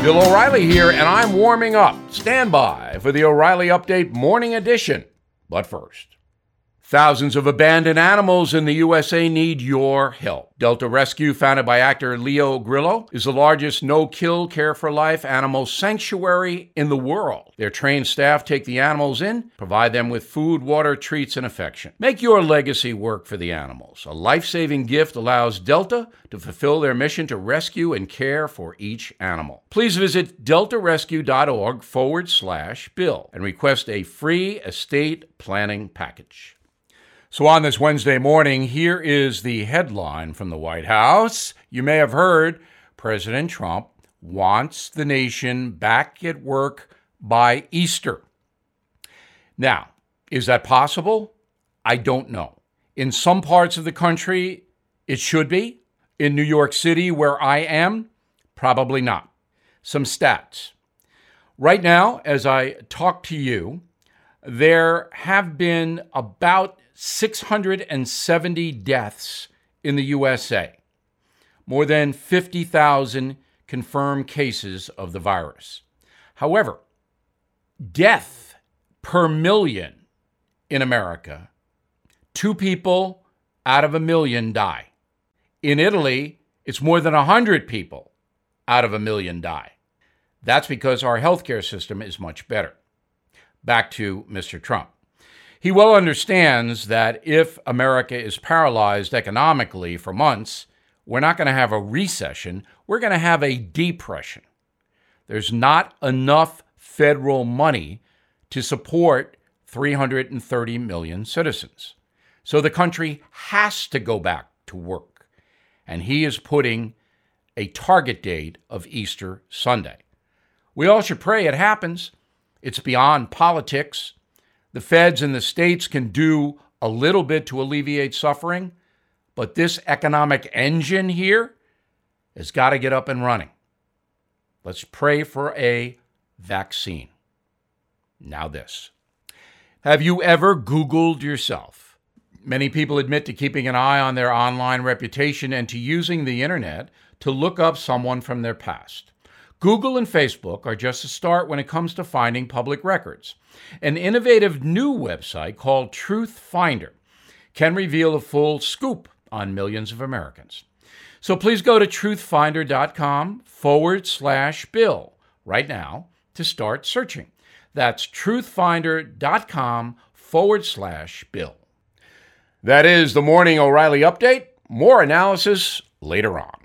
Bill O'Reilly here, and I'm warming up. Stand by for the O'Reilly Update Morning Edition. But first, Thousands of abandoned animals in the USA need your help. Delta Rescue, founded by actor Leo Grillo, is the largest no kill, care for life animal sanctuary in the world. Their trained staff take the animals in, provide them with food, water, treats, and affection. Make your legacy work for the animals. A life saving gift allows Delta to fulfill their mission to rescue and care for each animal. Please visit deltarescue.org forward slash bill and request a free estate planning package. So, on this Wednesday morning, here is the headline from the White House. You may have heard President Trump wants the nation back at work by Easter. Now, is that possible? I don't know. In some parts of the country, it should be. In New York City, where I am, probably not. Some stats. Right now, as I talk to you, there have been about 670 deaths in the USA, more than 50,000 confirmed cases of the virus. However, death per million in America, two people out of a million die. In Italy, it's more than 100 people out of a million die. That's because our healthcare system is much better. Back to Mr. Trump. He well understands that if America is paralyzed economically for months, we're not going to have a recession, we're going to have a depression. There's not enough federal money to support 330 million citizens. So the country has to go back to work. And he is putting a target date of Easter Sunday. We all should pray it happens. It's beyond politics. The feds and the states can do a little bit to alleviate suffering, but this economic engine here has got to get up and running. Let's pray for a vaccine. Now, this. Have you ever Googled yourself? Many people admit to keeping an eye on their online reputation and to using the internet to look up someone from their past. Google and Facebook are just a start when it comes to finding public records. An innovative new website called Truth Finder can reveal a full scoop on millions of Americans. So please go to truthfinder.com forward slash bill right now to start searching. That's truthfinder.com forward slash bill. That is the Morning O'Reilly Update. More analysis later on.